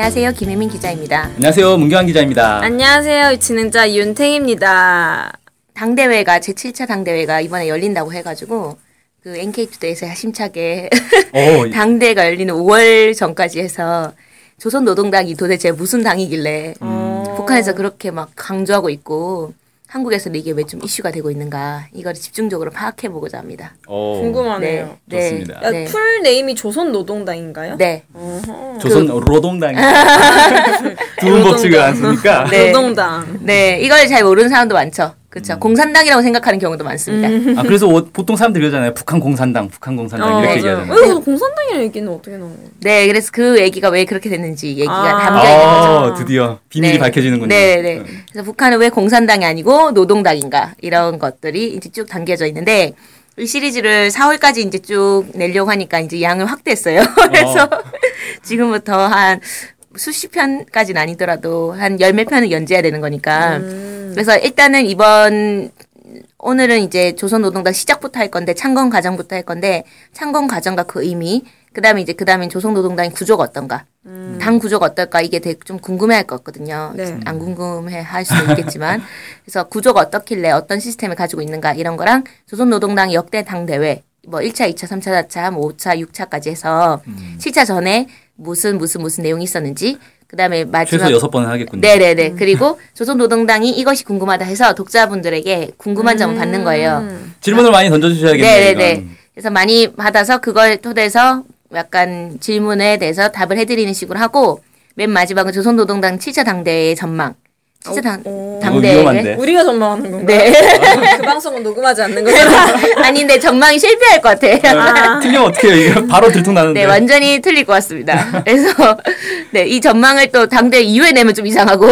안녕하세요. 김혜민 기자입니다. 안녕하세요. 문경환 기자입니다. 안녕하세요. 진행자 윤탱입니다. 당대회가 제7차 당대회가 이번에 열린다고 해가지고 그 NK투데이에서 야심차게 오, 당대가 열리는 5월 전까지 해서 조선노동당이 도대체 무슨 당이길래 음. 북한에서 그렇게 막 강조하고 있고 한국에서는 이게 왜 좀 이슈가 되고 있는가 이거를 집중적으로 파악해 보고자 합니다. 오, 궁금하네요. 네, 좋습니다. 야, 네. full name이 조선 노동당인가요? 네. 어허. 조선 로동당 두음 법칙을 안 쓰니까 네. 노동당. 네, 이걸 잘 모르는 사람도 많죠. 그렇죠. 공산당이라고 생각하는 경우도 많습니다. 아 그래서 오- 보통 사람들이 그러잖아요. 북한 공산당, 북한 공산당 어, 이렇게 맞아요. 얘기하잖아요. 왜 공산당이라는 얘기는 어떻게 나온 거예요? 네, 그래서 그 얘기가 왜 그렇게 됐는지 얘기가 아. 담겨 있는 거죠. 아, 드디어 비밀이 네. 밝혀지는군요. 네, 네. 그래서 북한은 왜 공산당이 아니고 노동당인가 이런 것들이 이제 쭉 담겨져 있는데 이 시리즈를 4월까지 이제 쭉 내려고 하니까 이제 양을 확대했어요. 그래서 지금부터 한 수십 편까지는 아니더라도 한 열 몇 편은 연재해야 되는 거니까. 음. 그래서 일단은 이번 오늘은 이제 조선노동당 시작부터 할 건데 창건 과정부터 할 건데 창건 과정과 그 의미 그다음에 이제 그다음에 조선노동당의 구조가 어떤가 당 구조가 어떨까 이게 되게 좀 궁금해할 것 같거든요. 네. 안 궁금해 할 수도 있겠지만 그래서 구조가 어떻길래 어떤 시스템을 가지고 있는가 이런 거랑 조선노동당 역대 당 대회 뭐 1차, 2차, 3차, 4차, 뭐 5차, 6차까지 해서 7차 전에 무슨 무슨 무슨 내용이 있었는지 그다음에 마지막 최소 여섯 번은 하겠군요. 네네네. 그리고 조선노동당이 이것이 궁금하다 해서 독자분들에게 궁금한 점을 받는 거예요. 질문을 많이 던져주셔야겠네요. 네네네. 이건. 그래서 많이 받아서 그걸 토대해서 약간 질문에 대해서 답을 해드리는 식으로 하고 맨 마지막은 조선노동당 7차 당대의 전망. 7차 당, 어. 당대회. 위험한데. 우리가 전망하는 건가요? 네. 그 방송은 녹음하지 않는 거죠? 아닌데 전망이 실패할 것 같아요. 아. 틀리면 어떻게 해요? 이거 바로 들통나는데. 네, 완전히 틀릴 것 같습니다. 그래서 네, 이 전망을 또 당대 이후에 내면 좀 이상하고.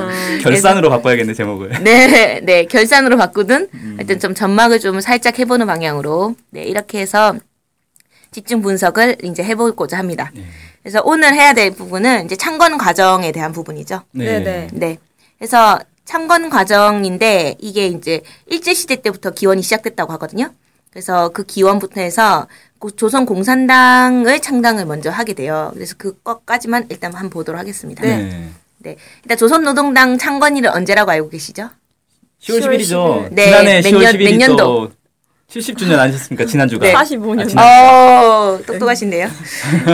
결산으로 바꿔야겠네 제목을. 네, 네, 결산으로 바꾸든 하여튼 좀 전망을 좀 살짝 해보는 방향으로 네 이렇게 해서 집중 분석을 이제 해보고자 합니다. 그래서 오늘 해야 될 부분은 이제 창건 과정에 대한 부분이죠. 네. 네 네. 네, 그래서 창건 과정인데 이게 이제 일제 시대 때부터 기원이 시작됐다고 하거든요. 그래서 그 기원부터 해서 고- 조선 공산당을 창당을 먼저 하게 돼요. 그래서 그것까지만 일단 한번 보도록 하겠습니다. 네. 네. 일단 조선노동당 창건일은 언제라고 알고 계시죠? 10월 10일이죠. 네, 지난해 몇 10월 년- 10일이 몇 년도? 또 70주년 아니셨습니까? 지난주가. 네. 45년. 아, 어, 똑똑하신데요.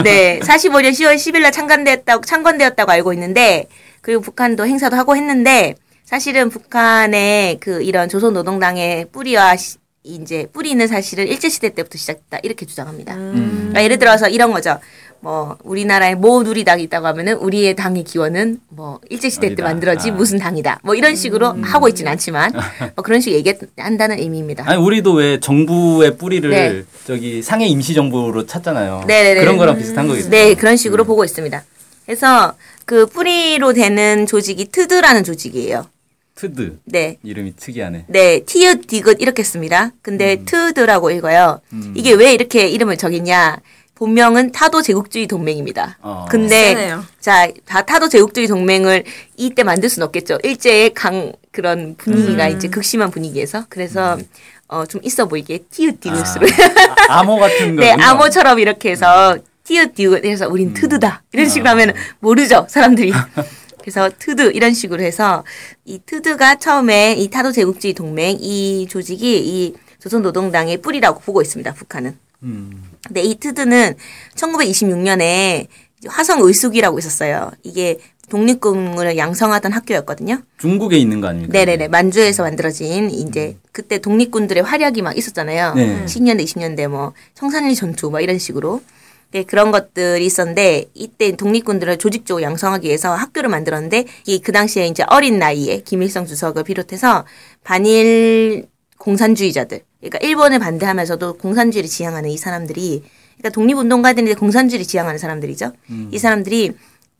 네, 45년 10월 10일 날 창건되었다고 창건되었다고 알고 있는데 그리고 북한도 행사도 하고 했는데 사실은 북한의 그 이런 조선 노동당의 뿌리와 시- 이제 뿌리는 사실은 일제 시대 때부터 시작됐다 이렇게 주장합니다. 그러니까 예를 들어서 이런 거죠. 뭐 우리나라에 모 누리당이 있다고 하면은 우리의 당의 기원은 뭐 일제 시대 때. 만들어진 아. 무슨 당이다. 뭐 이런 식으로 하고 있지는 않지만 뭐 그런 식으로 얘기한다는 의미입니다. 아니 우리도 왜 정부의 뿌리를 네. 저기 상해 임시 정부로 찾잖아요. 네네네. 그런 거랑 비슷한 거겠죠. 네, 그런 식으로 보고 있습니다. 그래서 그 뿌리로 되는 조직이 트드라는 조직이에요. 트드 네. 이름이 특이하네. 네, 티읕 디귿 이렇게 씁니다. 근데 음. 트드라고 읽어요. 이게 왜 이렇게 이름을 정했냐? 본명은 타도 제국주의 동맹입니다. 어. 근데 세네요. 자, 다 타도 제국주의 동맹을 이때 만들 수는 없겠죠. 일제의 강 그런 분위기가 음. 이제 극심한 분위기에서 그래서 어 좀 있어 보이게 티읕 디귿으로 아, 암호 같은 거. 네, 암호처럼 이렇게 해서 디귿 해서 우린 트드다. 이런 식으로 하면 모르죠, 사람들이. 그래서 트드 이런 식으로 해서 이 트드가 처음에 이 타도 제국주의 동맹 이 조직이 이 조선노동당의 뿌리라고 보고 있습니다, 북한은. 음. 근데 이 트드는 1926년에 화성 의숙이라고 있었어요. 이게 독립군을 양성하던 학교였거든요. 중국에 있는 거 아닙니까? 네네네. 만주에서 만들어진 이제 그때 독립군들의 활약이 막 있었잖아요. 네. 10년대, 20년대 뭐 청산리 전투 막 이런 식으로. 네, 그런 것들이 있었는데 이때 독립군들을 조직적으로 양성하기 위해서 학교를 만들었는데 이 그 당시에 이제 어린 나이에 김일성 주석을 비롯해서 반일 공산주의자들 그러니까 일본을 반대하면서도 공산주의를 지향하는 이 사람들이 그러니까 독립운동가들인데 공산주의를 지향하는 사람들이죠. 이 사람들이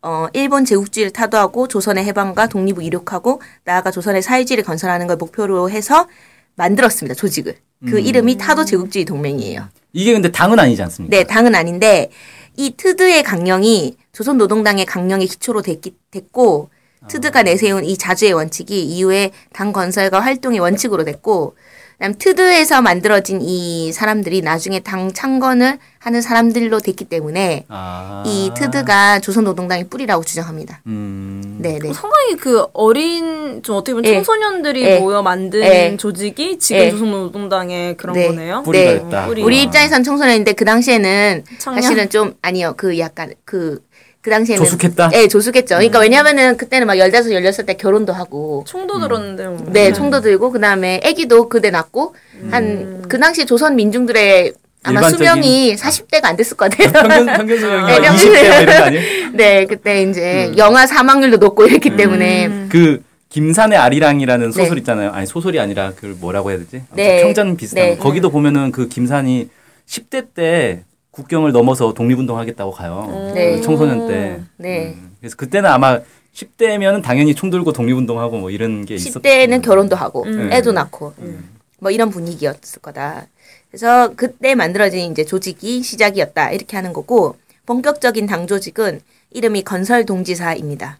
어, 일본 제국주의를 타도하고 조선의 해방과 독립을 이룩하고 나아가 조선의 사회주의를 건설하는 걸 목표로 해서 만들었습니다. 조직을. 그 이름이 타도 제국주의 동맹이에요. 이게 근데 당은 아니지 않습니까? 네, 당은 아닌데 이 트드의 강령이 조선 노동당의 강령의 기초로 됐기, 됐고 트드가 내세운 이 자주의 원칙이 이후에 당 건설과 활동의 원칙으로 됐고 그다음 트드에서 만들어진 이 사람들이 나중에 당 창건을 하는 사람들로 됐기 때문에 아. 이 트드가 조선노동당의 뿌리라고 주장합니다. 음. 네, 네. 상당히 그 어린 좀 어떻게 보면 예. 청소년들이 예. 모여 만든 예. 조직이 지금 예. 조선노동당의 그런 네. 거네요. 뿌리가 네. 있다. 뿌리. 우리 아. 입장에선 청소년인데 그 당시에는 청년. 사실은 좀 아니요. 그 약간 그그 당시에는 조숙했다? 네, 조숙했죠. 그러니까 왜냐면은 그때는 막 15, 16살 결혼도 하고 총도 들었는데 뭐. 네, 총도 들고 그 다음에 아기도 그대 낳고 한그 당시 조선 민중들의 아마 수명이 40대가 안 됐을 것 같아요. 평균 평균 수명이 네, 막 평균 20대 뭐 이런 거 아니에요? 네, 그때 이제 영아 사망률도 높고 이랬기 때문에 그 김산의 아리랑이라는 소설 네. 있잖아요. 아니 소설이 아니라 그걸 뭐라고 해야 되지? 네. 평전 비슷한 네. 거. 거기도 보면은 그 김산이 10대 때 국경을 넘어서 독립운동하겠다고 가요. 네. 그 청소년 때. 네. 음, 그래서 그때는 아마 10대면 당연히 총 들고 독립운동하고 뭐 이런 게 있었. 10대는 결혼도 하고 음. 애도 낳고 뭐 이런 분위기였을 거다. 그래서 그때 만들어진 이제 조직이 시작이었다 이렇게 하는 거고 본격적인 당 조직은 이름이 건설 동지사입니다.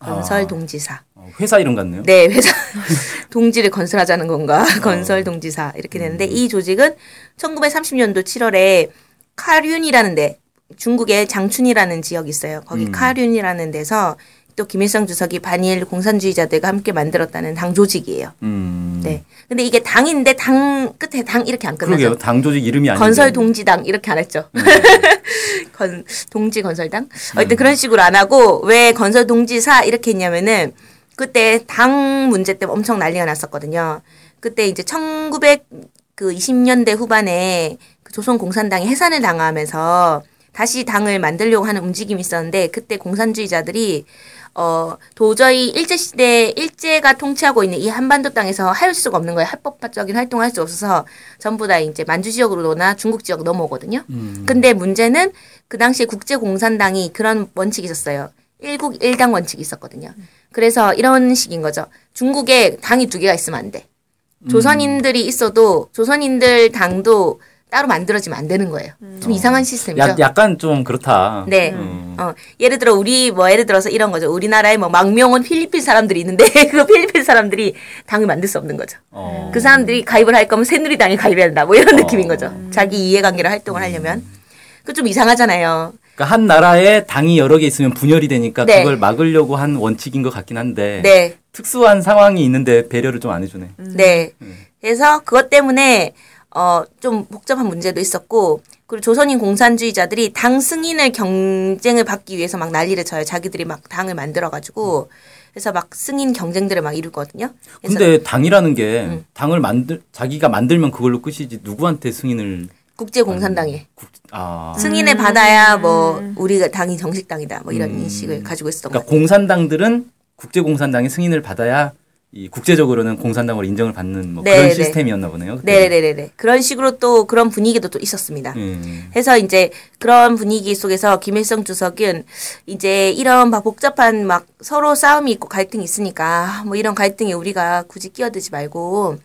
아. 건설동지사. 어, 회사 이름 같네요. 네, 회사 동지를 건설하자는 건가? 건설동지사 이렇게 되는데 이 조직은 1930년도 7월에 카륜이라는 데 중국의 장춘이라는 지역이 있어요. 거기 음. 카륜이라는 데서 또 김일성 주석이 반일 공산주의자들과 함께 만들었다는 당 조직이에요. 음. 네. 근데 이게 당인데 당 끝에 당 이렇게 안 끝나죠. 그러게요. 당 조직 이름이 아닌데. 건설 동지당 이렇게 안 했죠. 건 동지 건설당. 어쨌든 그런 식으로 안 하고 왜 건설 동지사 이렇게 했냐면은 그때 당 문제 때문에 엄청 난리가 났었거든요. 그때 이제 1900 그 20년대 후반에 그 조선 공산당이 해산을 당하면서 다시 당을 만들려고 하는 움직임이 있었는데 그때 공산주의자들이 어 도저히 일제 시대 일제가 통치하고 있는 이 한반도 땅에서 할 수가 없는 거예요. 합법적인 활동을 할 수 없어서 전부 다 이제 만주 지역으로나 중국 지역 넘어오거든요. 음. 근데 문제는 그 당시에 국제 공산당이 그런 원칙이 있었어요. 일국 일당 원칙이 있었거든요. 그래서 이런 식인 거죠. 중국에 당이 두 개가 있으면 안 돼. 조선인들이 있어도 조선인들 당도 따로 만들어지면 안 되는 거예요. 좀 이상한 시스템이죠. 약, 약간 좀 그렇다. 네. 음. 어, 예를 들어 우리 뭐 예를 들어서 이런 거죠. 우리나라에 뭐 망명온 필리핀 사람들이 있는데 그 필리핀 사람들이 당을 만들 수 없는 거죠. 어. 그 사람들이 가입을 할 거면 새누리당에 가입해야 된다. 뭐 이런 느낌인 거죠. 자기 이해관계를 활동을 하려면. 그 좀 이상하잖아요. 그러니까 한 나라에 당이 여러 개 있으면 분열이 되니까 네. 그걸 막으려고 한 원칙인 것 같긴 한데 네. 특수한 상황이 있는데 배려를 좀 안 해주네. 네. 그래서 그것 때문에 어 좀 복잡한 문제도 있었고 그리고 조선인 공산주의자들이 당 승인을 경쟁을 받기 위해서 막 난리를 쳐요. 자기들이 막 당을 만들어 가지고 그래서 막 승인 경쟁들을 막 이루거든요. 근데 당이라는 게 음. 당을 만들 자기가 만들면 그걸로 끝이지 누구한테 승인을 국제 공산당에 국, 아 승인을 받아야 뭐 우리가 당이 정식당이다 뭐 이런 인식을 가지고 있었던 것 그러니까 같아요. 공산당들은 국제 공산당의 승인을 받아야 이 국제적으로는 공산당으로 인정을 받는 뭐 네, 그런 네. 시스템이었나 보네요. 그때. 네네네네 그런 식으로 또 그런 분위기도 또 있었습니다. 음. 해서 이제 그런 분위기 속에서 김일성 주석은 이제 이런 막 복잡한 막 서로 싸움이 있고 갈등이 있으니까 뭐 이런 갈등에 우리가 굳이 끼어들지 말고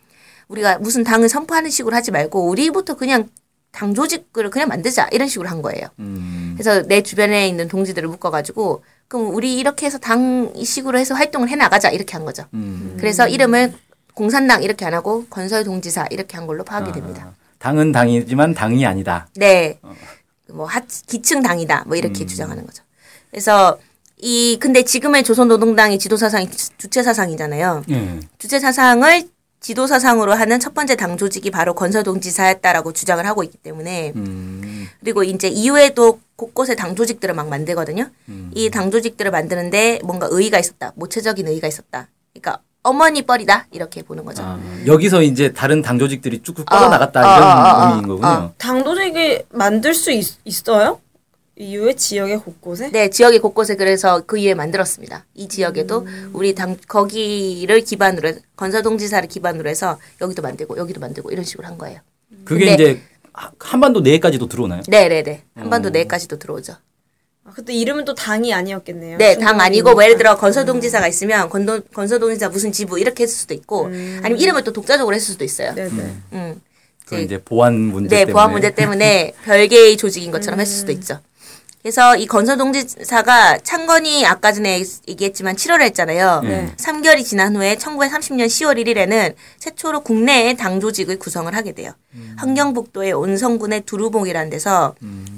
우리가 무슨 당을 선포하는 식으로 하지 말고 우리부터 그냥 당 조직을 그냥 만들자 이런 식으로 한 거예요. 음. 그래서 내 주변에 있는 동지들을 묶어가지고 그럼 우리 이렇게 해서 당 이식으로 해서 활동을 해 나가자 이렇게 한 거죠. 음. 그래서 이름을 공산당 이렇게 안 하고 건설동지사 이렇게 한 걸로 파악이 됩니다. 아, 당은 당이지만 당이 아니다. 네. 뭐 하, 기층 당이다. 뭐 이렇게 음. 주장하는 거죠. 그래서 이 근데 지금의 조선노동당의 지도 사상이 주- 주체 사상이잖아요. 예. 주체 사상을 지도 사상으로 하는 첫 번째 당 조직이 바로 건설동지사였다라고 주장을 하고 있기 때문에 음. 그리고 이제 이후에도 곳곳에 당 조직들을 막 만들거든요. 음. 이당 조직들을 만드는데 뭔가 의의가 있었다. 모체적인 의의가 있었다. 그러니까 어머니 뻘이다 이렇게 보는 거죠. 아, 여기서 이제 다른 당 조직들이 쭉쭉 어, 뻗어나갔다 어, 이런 어, 어, 의미인 거군요. 어. 당도직이 만들 수 있, 있어요? 이후에 지역의 곳곳에? 네, 지역의 곳곳에 그래서 그 이후에 만들었습니다. 이 지역에도 음. 우리 당 거기를 기반으로 해- 건설동지사를 기반으로 해서 여기도 만들고 여기도 만들고 이런 식으로 한 거예요. 그게 근데- 이제 하- 한반도 내까지도 들어오나요? 네, 네, 네. 한반도 음. 내까지도 들어오죠. 아, 그때 이름은 또 당이 아니었겠네요. 네, 당. 아니고 뭐 예를 들어 건설동지사가 있으면 건도, 건설동지사 무슨 지부 이렇게 했을 수도 있고 아니면 이름을 또 독자적으로 했을 수도 있어요. 네 네. 음. 그 이제 보안 문제 네, 때문에. 보안 문제 때문에 별개의 조직인 것처럼 했을 수도 있죠. 그래서 이 건설동지사가 창건이 아까 전에 얘기했지만 7월에 했잖아요. 네. 3개월이 지난 후에 1930년 10월 1일에는 최초로 국내에 당 조직을 구성을 하게 돼요. 환경북도의 온성군의 두루봉이라는 데서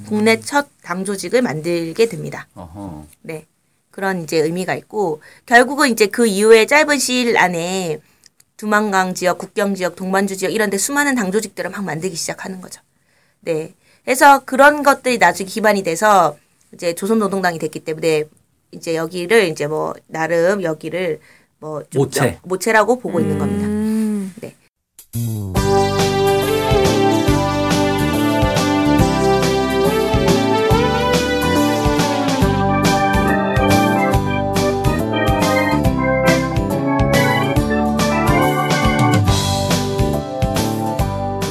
국내 첫 당 조직을 만들게 됩니다. 어허. 네. 그런 이제 의미가 있고 결국은 이제 그 이후에 짧은 시일 안에 두만강 지역, 국경 지역, 동반주 지역 이런 데 수많은 당 조직들을 막 만들기 시작하는 거죠. 네. 그래서 그런 것들이 나중에 기반이 돼서 이제 조선노동당이 됐기 때문에 이제 여기를 이제 뭐 나름 여기를 뭐좀 모체. 모체라고 보고 있는 겁니다. 음. 네.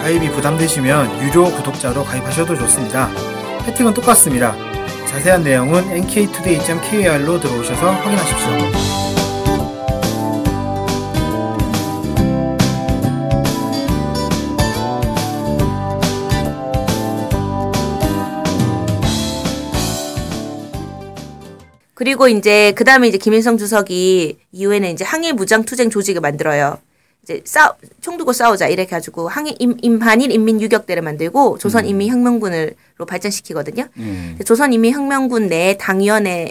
가입이 부담되시면 유료 구독자로 가입하셔도 좋습니다. 혜택은 똑같습니다. 자세한 내용은 nktoday.kr로 들어오셔서 확인하십시오. 그리고 이제 그 다음에 이제 김일성 주석이 이후에는 이제 항일 무장 투쟁 조직을 만들어요. 이제 싸, 총 두고 싸우자 이렇게 가지고 항일 임, 임반일 인민 유격대를 만들고 조선 인민 혁명군으로 발전시키거든요. 음. 조선 인민 혁명군 내 당위원회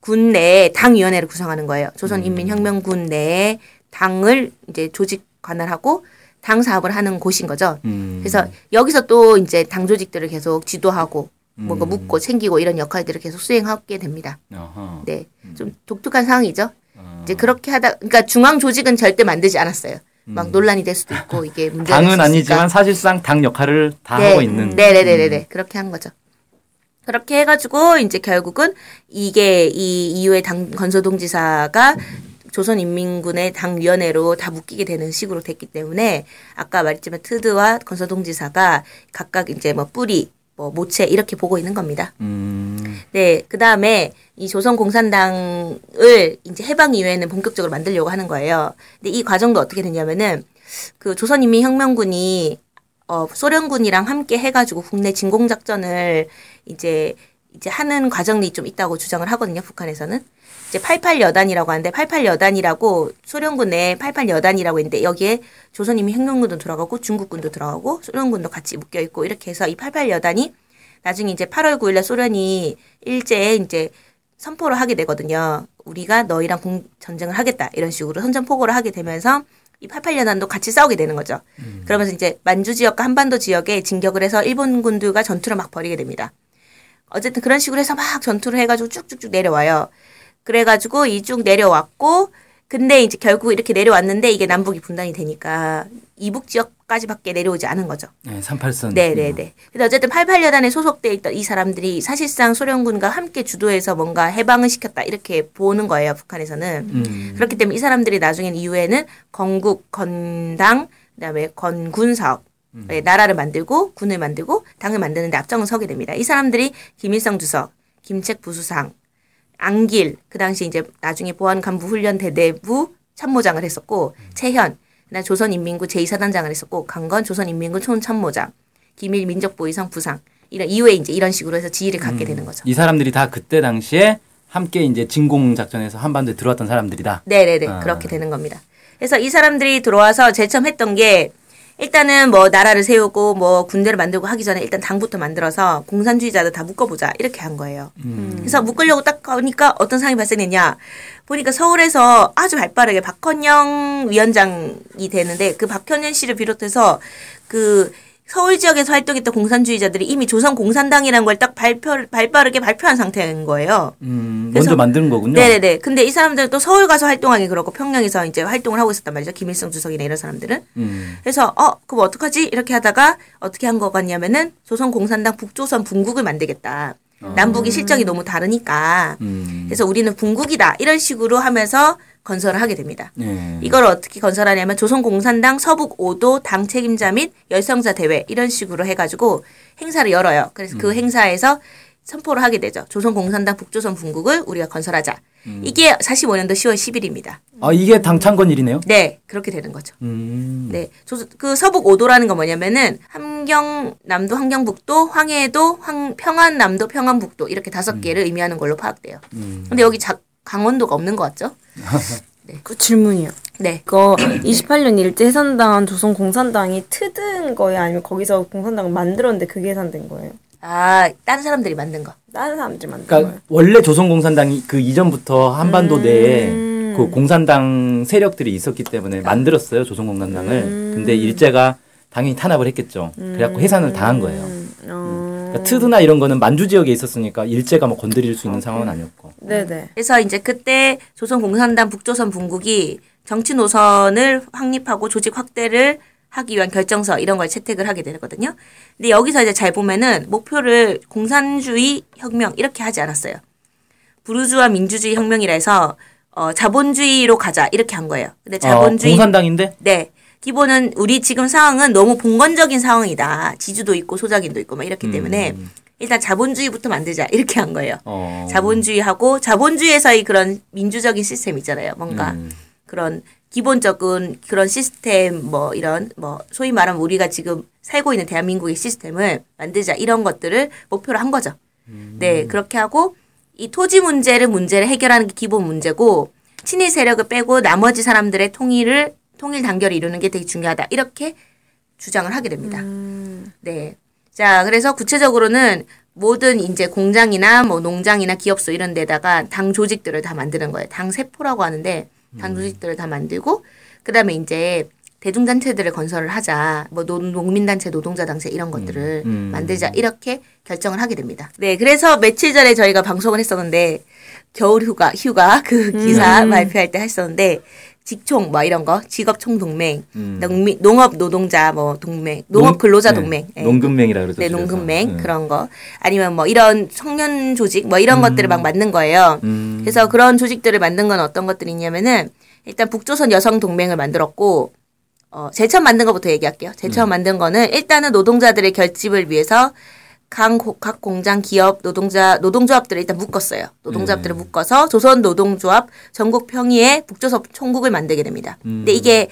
군 내에 당위원회를 구성하는 거예요. 조선 인민 혁명군 내에 당을 이제 조직 관할하고 당 사업을 하는 곳인 거죠. 음. 그래서 여기서 또 이제 당 조직들을 계속 지도하고 뭔가 음. 묻고 챙기고 이런 역할들을 계속 수행하게 됩니다. 어허. 네, 좀 독특한 상황이죠. 어. 이제 그렇게 하다, 그러니까 중앙 조직은 절대 만들지 않았어요. 막 논란이 될 수도 있고 이게 문제가 음. 당은. 아니지만 사실상 당 역할을 다 네, 하고 있는. 음. 네네네네 그렇게 한 거죠. 그렇게 해가지고 이제 결국은 이게 이 이후에 당 건서동지사가 조선인민군의 당위원회로 다 묶이게 되는 식으로 됐기 때문에 아까 말했지만 트드와 건서동지사가 각각 이제 뭐 뿌리, 뭐 모체 이렇게 보고 있는 겁니다. 음. 네, 그 다음에 이 조선공산당을 이제 해방 이후에는 본격적으로 만들려고 하는 거예요. 근데 이 과정도 어떻게 됐냐면은 그 조선인민혁명군이 어, 소련군이랑 함께 해가지고 국내 진공작전을 이제 이제 하는 과정이 좀 있다고 주장을 하거든요, 북한에서는. 이제 88여단이라고 하는데 88여단이라고 소련군 내에 88여단이라고 있는데 여기에 조선인민 혁명군도 들어가고 중국군도 들어가고 소련군도 같이 묶여 있고 이렇게 해서 이 88여단이 나중에 이제 8월 9일 날 소련이 일제에 이제 선포를 하게 되거든요. 우리가 너희랑 공, 전쟁을 하겠다 이런 식으로 선전포고를 하게 되면서 이 88년단도 같이 싸우게 되는 거죠. 그러면서 이제 만주 지역과 한반도 지역에 진격을 해서 일본 군들과 전투를 막 벌이게 됩니다. 어쨌든 그런 식으로 해서 막 전투를 해가지고 쭉쭉쭉 내려와요. 그래가지고 이 쭉 내려왔고 근데 이제 결국 이렇게 내려왔는데 이게 남북이 분단이 되니까 이북 지역까지밖에 내려오지 않은 거죠. 네, 38선. 네 네 네. 근데 어쨌든 88여단에 소속돼 있던 이 사람들이 사실상 소련군과 함께 주도해서 뭔가 해방을 시켰다 이렇게 보는 거예요 북한에서는. 음. 그렇기 때문에 이 사람들이 나중에는 이후에는 건국, 건당, 그다음에 건군 사업. 예, 나라를 만들고 군을 만들고 당을 만드는데 앞장을 서게 됩니다. 이 사람들이 김일성 주석, 김책 부수상, 안길 그 당시 이제 나중에 보안 간부 훈련 대대부 참모장을 했었고 최현 그다음 조선인민군 제2사단장을 했었고 강건 조선인민군 총참모장 김일 민족보위성 부상 이런 이후에 이제 이런 식으로 해서 지위를 갖게 되는 거죠. 이 사람들이 다 그때 당시에 함께 이제 진공 작전에서 한반도에 들어왔던 사람들이다. 네네네 아. 그렇게 되는 겁니다. 그래서 이 사람들이 들어와서 제일 처음 했던 게 일단은 뭐 나라를 세우고 뭐 군대를 만들고 하기 전에 일단 당부터 만들어서 공산주의자들 다 묶어보자. 이렇게 한 거예요. 그래서 묶으려고 딱 가니까 어떤 상황이 발생했냐. 보니까 서울에서 아주 발빠르게 박헌영 위원장이 되는데 그 박헌영 씨를 비롯해서 그 서울 지역에서 활동했던 공산주의자들이 이미 조선 공산당이라는 걸 딱 발표 발빠르게 발표한 상태인 거예요. 음, 먼저 만드는 거군요. 네네네. 근데 이 사람들은 또 서울 가서 활동하기 그렇고 평양에서 이제 활동을 하고 있었단 말이죠. 김일성 주석이나 이런 사람들은. 음. 그래서 어 그럼 어떡하지 이렇게 하다가 어떻게 한 거 같냐면은 조선 공산당 북조선 분국을 만들겠다. 남북이 실정이 너무 다르니까. 음. 그래서 우리는 분국이다 이런 식으로 하면서 건설을 하게 됩니다. 네. 이걸 어떻게 건설하냐면 조선공산당 서북 5도 당 책임자 및 열성자 대회 이런 식으로 해가지고 행사를 열어요. 그래서 그 행사에서 선포를 하게 되죠. 조선공산당 북조선 분국을 우리가 건설하자. 이게 45년도 10월 10일입니다. 아 이게 당창건 일이네요. 네, 그렇게 되는 거죠. 음. 네, 조- 그 서북 5도라는 건 뭐냐면은 함경남도, 함경북도, 황해도, 황, 평안남도, 평안북도 이렇게 다섯 개를 의미하는 걸로 파악돼요. 음. 근데 여기 자, 강원도가 없는 것 같죠? 그 질문이요. 네. 그거 28년 일제 해산당한 조선 공산당이 트든 거예요? 아니면 거기서 공산당을 만들었는데 그게 해산된 거예요? 아, 다른 사람들이 만든 거. 다른 사람들이 만든 그러니까 거예요? 원래 조선 공산당이 그 이전부터 한반도 내에 그 공산당 세력들이 있었기 때문에 만들었어요 조선 공산당을. 근데 일제가 당연히 탄압을 했겠죠. 그래갖고 해산을 당한 거예요. 어... 그러니까 트드나 이런 거는 만주 지역에 있었으니까 일제가 뭐 건드릴 수 있는 상황은 아니었고. 네네. 그래서 이제 그때 조선공산당 북조선 분국이 정치 노선을 확립하고 조직 확대를 하기 위한 결정서 이런 걸 채택을 하게 되거든요. 근데 여기서 이제 잘 보면은 목표를 공산주의 혁명 이렇게 하지 않았어요. 부르주아 민주주의 혁명이라 해서 어, 자본주의로 가자 이렇게 한 거예요. 근데 어, 자본주의 공산당인데 네. 기본은 우리 지금 상황은 너무 봉건적인 상황이다. 지주도 있고 소작인도 있고 막 이렇기 때문에 일단 자본주의부터 만들자 이렇게 한 거예요. 어. 자본주의하고 자본주의에서의 그런 민주적인 시스템 있잖아요. 뭔가 음. 그런 기본적인 그런 시스템 뭐 이런 뭐 소위 말하면 우리가 지금 살고 있는 대한민국의 시스템을 만들자 이런 것들을 목표로 한 거죠. 네 그렇게 하고 이 토지 문제를 문제를 해결하는 게 기본 문제고 친일 세력을 빼고 나머지 사람들의 통일을 통일 단결을 이루는 게 되게 중요하다 이렇게 주장을 하게 됩니다. 네. 자, 그래서 구체적으로는 모든 이제 공장이나 뭐 농장이나 기업소 이런 데다가 당 조직들을 다 만드는 거예요. 당 세포라고 하는데 당 조직들을 다 만들고 그다음에 이제 대중단체들을 건설을 하자. 뭐 노, 농민단체, 노동자단체 이런 것들을 음. 만들자. 이렇게 결정을 하게 됩니다. 네. 그래서 며칠 전에 저희가 방송을 했었는데 겨울 휴가, 휴가 그 기사 발표할 때 했었는데 직총 뭐 이런 거 직업 총 동맹, 음. 농업 노동자 뭐 동맹, 농업 농- 근로자 네, 동맹, 예. 농근맹이라 그러죠. 네, 줄여서. 농근맹 음. 그런 거 아니면 뭐 이런 청년 조직 뭐 이런 것들을 막 만든 거예요. 음. 그래서 그런 조직들을 만든 건 어떤 것들이 있냐면은 일단 북조선 여성 동맹을 만들었고 어, 제일 처음 만든 것부터 얘기할게요. 제일 음. 처음 만든 거는 일단은 노동자들의 결집을 위해서 각, 공장, 기업, 노동자, 노동조합들을 일단 묶었어요. 노동조합들을 네. 묶어서 조선 노동조합 전국 평의회 북조선 총국을 만들게 됩니다. 음. 근데 이게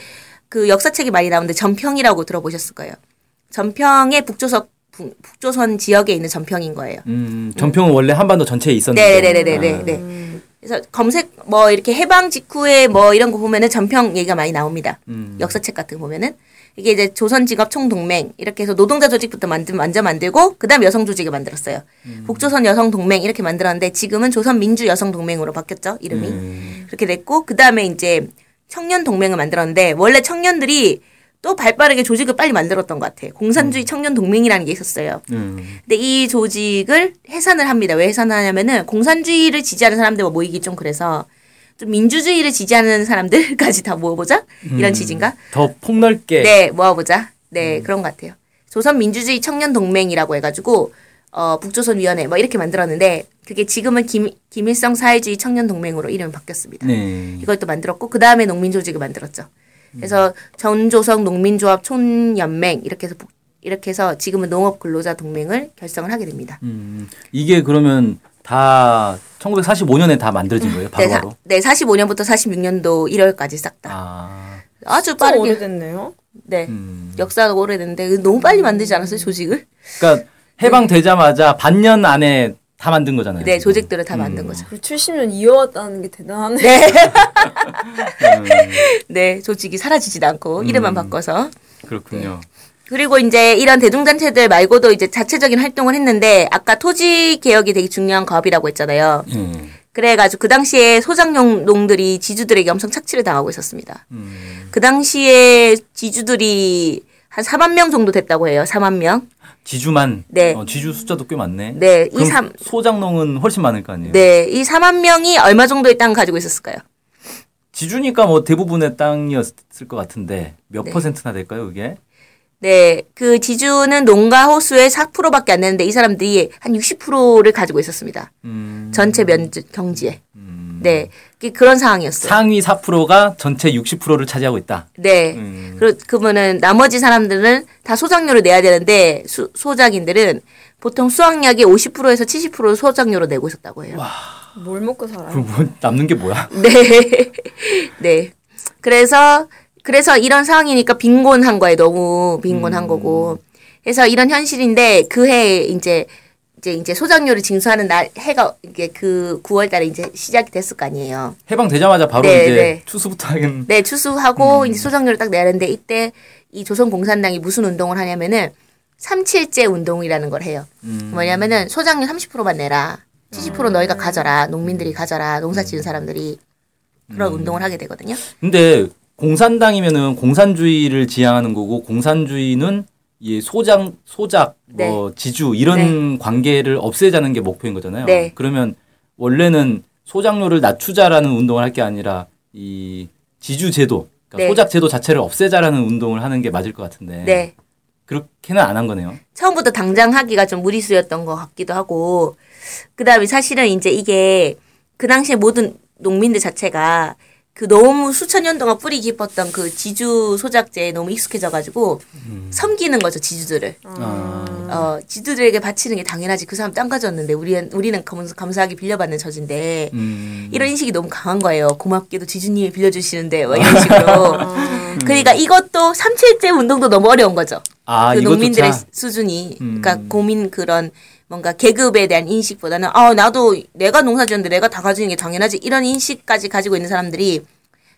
그 역사책이 많이 나오는데 전평이라고 들어보셨을 거예요. 전평의 북조선 북- 북조선 지역에 있는 전평인 거예요. 음, 전평은 원래 한반도 전체에 있었는데. 네네네네네. 아. 네. 그래서 검색 뭐 이렇게 해방 직후에 뭐 이런 거 보면은 전평 얘기가 많이 나옵니다. 음. 역사책 같은 거 보면은 이게 이제 조선직업총동맹 이렇게 해서 노동자 조직부터 만들 먼저 만들고 그다음 여성 조직을 만들었어요. 음. 북조선 여성동맹 이렇게 만들었는데 지금은 조선민주 여성동맹으로 바뀌었죠 이름이 음. 그렇게 됐고 그다음에 이제 청년 동맹을 만들었는데 원래 청년들이 또 발빠르게 조직을 빨리 만들었던 것 같아요. 공산주의 청년 동맹이라는 게 있었어요. 음. 근데 이 조직을 해산을 합니다. 왜 해산하냐면은 공산주의를 지지하는 사람들과 모이기 좀 그래서 좀 민주주의를 지지하는 사람들까지 다 모아보자 이런 취지인가? 더 폭넓게. 네, 모아보자. 네, 그런 것 같아요. 조선 민주주의 청년 동맹이라고 해가지고 어 북조선 위원회 뭐 이렇게 만들었는데 그게 지금은 김 김일성 사회주의 청년 동맹으로 이름이 바뀌었습니다. 네. 이걸 또 만들었고 그 다음에 농민 조직을 만들었죠. 그래서 전조성 농민조합 촌연맹 이렇게 해서 북- 이렇게 해서 지금은 농업 근로자 동맹을 결성을 하게 됩니다. 음, 이게 그러면 다 1945년에 다 만들어진 거예요, 네, 사, 바로바로? 네, 45년부터 46년도 1월까지 싹 다. 아, 아주 진짜 빠르게. 오래됐네요. 네. 음. 역사가 오래됐는데 너무 빨리 만들지 않았어요, 조직을? 그러니까 해방되자마자 반년 안에 다 만든 거잖아요. 네, 지금. 조직들을 다 만든 거죠. 그리고 70년 이어왔다는 게 대단하네. 네. 음. 네, 조직이 사라지지도 않고 이름만 바꿔서. 그렇군요. 그리고 이제 이런 대중단체들 말고도 이제 자체적인 활동을 했는데 아까 토지 개혁이 되게 중요한 거업이라고 했잖아요. 예. 그래가지고 그 당시에 소장용 농들이 지주들에게 엄청 착취를 당하고 있었습니다. 음. 그 당시에 지주들이 한 4만 명 정도 됐다고 해요. 4만 명. 지주만 네. 어, 지주 숫자도 꽤 많네. 네, 이 그럼 삼- 소장농은 훨씬 많을 거 아니에요. 네, 이 4만 명이 얼마 정도의 땅을 가지고 있었을까요? 지주니까 뭐 대부분의 땅이었을 것 같은데 몇 네. 퍼센트나 될까요, 그게? 네, 그 지주는 농가 호수의 4%밖에 안 되는데 이 사람들이 한 60%를 가지고 있었습니다. 음, 전체 면 경지에. 음. 네, 그게 그런 상황이었어요. 상위 4%가 전체 60%를 차지하고 있다. 네. 음. 그러, 그러면은 나머지 사람들은 다 소장료를 내야 되는데 수, 소작인들은 보통 수확량의 50%에서 70%를 소장료로 내고 있었다고 해요. 뭘 먹고 살아요? 그럼 뭐 남는 게 뭐야? 네. 네. 그래서 그래서 이런 상황이니까 빈곤한 거에 너무 빈곤한 음. 거고. 그래서 이런 현실인데 그 해에 이제 이제 이제 소장료를 징수하는 날 해가 이게 그 9월 달에 이제 시작이 됐을 거 아니에요. 해방되자마자 바로 네, 이제 네. 투수부터 하긴 네, 추수하고 이제 소장료를 딱 내야 되는데 이때 이 조선공산당이 무슨 운동을 하냐면은 삼칠제 운동이라는 걸 해요. 음. 뭐냐면은 소장료 30%만 내라. 70% 너희가 가져라. 농민들이 가져라. 농사 지은 사람들이 그런 운동을 하게 되거든요. 근데 공산당이면은 공산주의를 지향하는 거고 공산주의는 이 소장 소작 뭐 지주 이런 관계를 없애자는 게 목표인 거잖아요. 네. 그러면 원래는 소장료를 낮추자라는 운동을 할 게 아니라 이 지주 제도 그러니까 네. 소작 제도 자체를 없애자라는 운동을 하는 게 맞을 것 같은데 네. 그렇게는 안 한 거네요. 처음부터 당장 하기가 좀 무리수였던 것 같기도 하고, 그 다음에 사실은 이제 이게 그 당시에 모든 농민들 자체가 그 너무 수천 년 동안 뿌리 깊었던 그 지주 소작제에 너무 익숙해져가지고 섬기는 거죠, 지주들을. 아. 어, 지주들에게 바치는 게 당연하지. 그 사람 땅 가졌는데 우리는, 우리는 감- 감사하게 빌려받는 처지인데. 음. 이런 인식이 너무 강한 거예요. 고맙게도 지주님이 빌려주시는데, 뭐 이런 식으로. 그러니까 이것도 삼칠제 운동도 너무 어려운 거죠. 아 그 농민들의 이것조차 수준이 음. 그러니까 고민 그런 뭔가 계급에 대한 인식보다는 아 나도 내가 농사 지었는데 내가 다 가지는 게 당연하지 이런 인식까지 가지고 있는 사람들이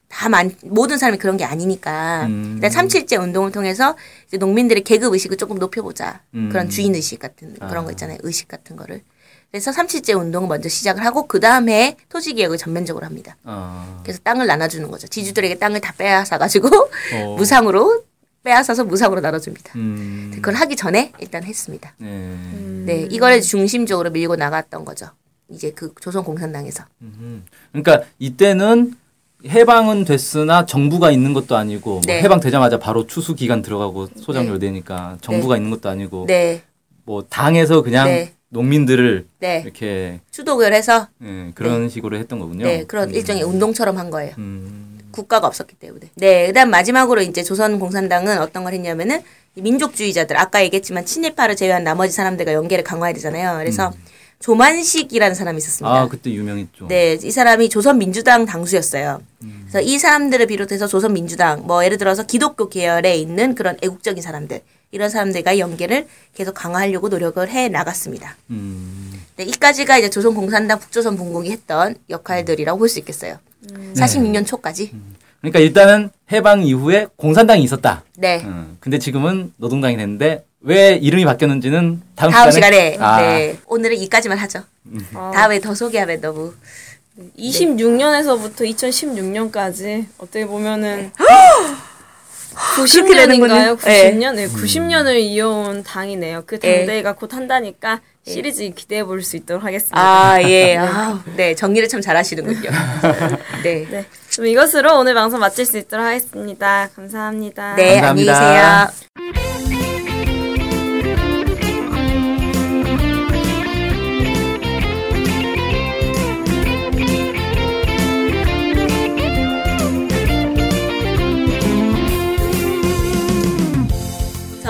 다 많, 모든 사람이 그런 게 아니니까 음. 일단 삼칠제 운동을 통해서 이제 농민들의 계급 의식을 조금 높여보자 음. 그런 주인 의식 같은 그런 아. 거 있잖아요 의식 같은 거를 그래서 삼칠제 운동을 먼저 시작을 하고 그 다음에 토지 개혁을 전면적으로 합니다. 아. 그래서 땅을 나눠주는 거죠. 지주들에게 땅을 다 빼앗아 가지고 어. 무상으로 빼앗아서 무상으로 나눠줍니다. 음. 그걸 하기 전에 일단 했습니다. 네. 네, 이걸 중심적으로 밀고 나갔던 거죠. 이제 그 조선 공산당에서. 음. 그러니까 이때는 해방은 됐으나 정부가 있는 것도 아니고 뭐 네. 해방되자마자 바로 추수 기간 들어가고 소장료를 내니까 정부가 있는 것도 아니고 네, 뭐 당에서 그냥 네. 농민들을 네. 이렇게 추독을 해서 예, 그런 식으로 했던 거군요. 네 그런 일종의 운동처럼 한 거예요. 음. 국가가 없었기 때문에. 네, 그다음 마지막으로 이제 조선 공산당은 어떤 걸 했냐면은 이 민족주의자들 아까 얘기했지만 친일파를 제외한 나머지 사람들과 연계를 강화해야 되잖아요. 그래서 조만식이라는 사람이 있었습니다. 아 그때 유명했죠. 네, 이 사람이 조선민주당 당수였어요. 그래서 이 사람들을 비롯해서 조선민주당, 뭐 예를 들어서 기독교 계열에 있는 그런 애국적인 사람들, 이런 사람들과 연계를 계속 강화하려고 노력을 해 나갔습니다. 음. 네, 이까지가 이제 조선공산당 북조선 분공이 했던 역할들이라고 볼 수 있겠어요. 46년 초까지. 그러니까 일단은 해방 이후에 공산당이 있었다. 네. 음. 근데 지금은 노동당이 됐는데 왜 이름이 바뀌었는지는 다음, 다음 시간에, 아, 네. 오늘은 이까지만 하죠. 아, 다음에 더 소개하면 너무 26년에서부터 2016년까지 어떻게 보면은 그렇게 되는군요. 90년인가요? 90년? 네, 90년을 이어온 당이네요. 그 네. 당대회가 곧 한다니까 시리즈 기대해 볼 수 있도록 하겠습니다. 아, 예. 아, 네. 정리를 참 잘하시는군요. 네. 네. 그럼 이것으로 오늘 방송 마칠 수 있도록 하겠습니다. 감사합니다. 네, 안녕히 감사합니다. 계세요.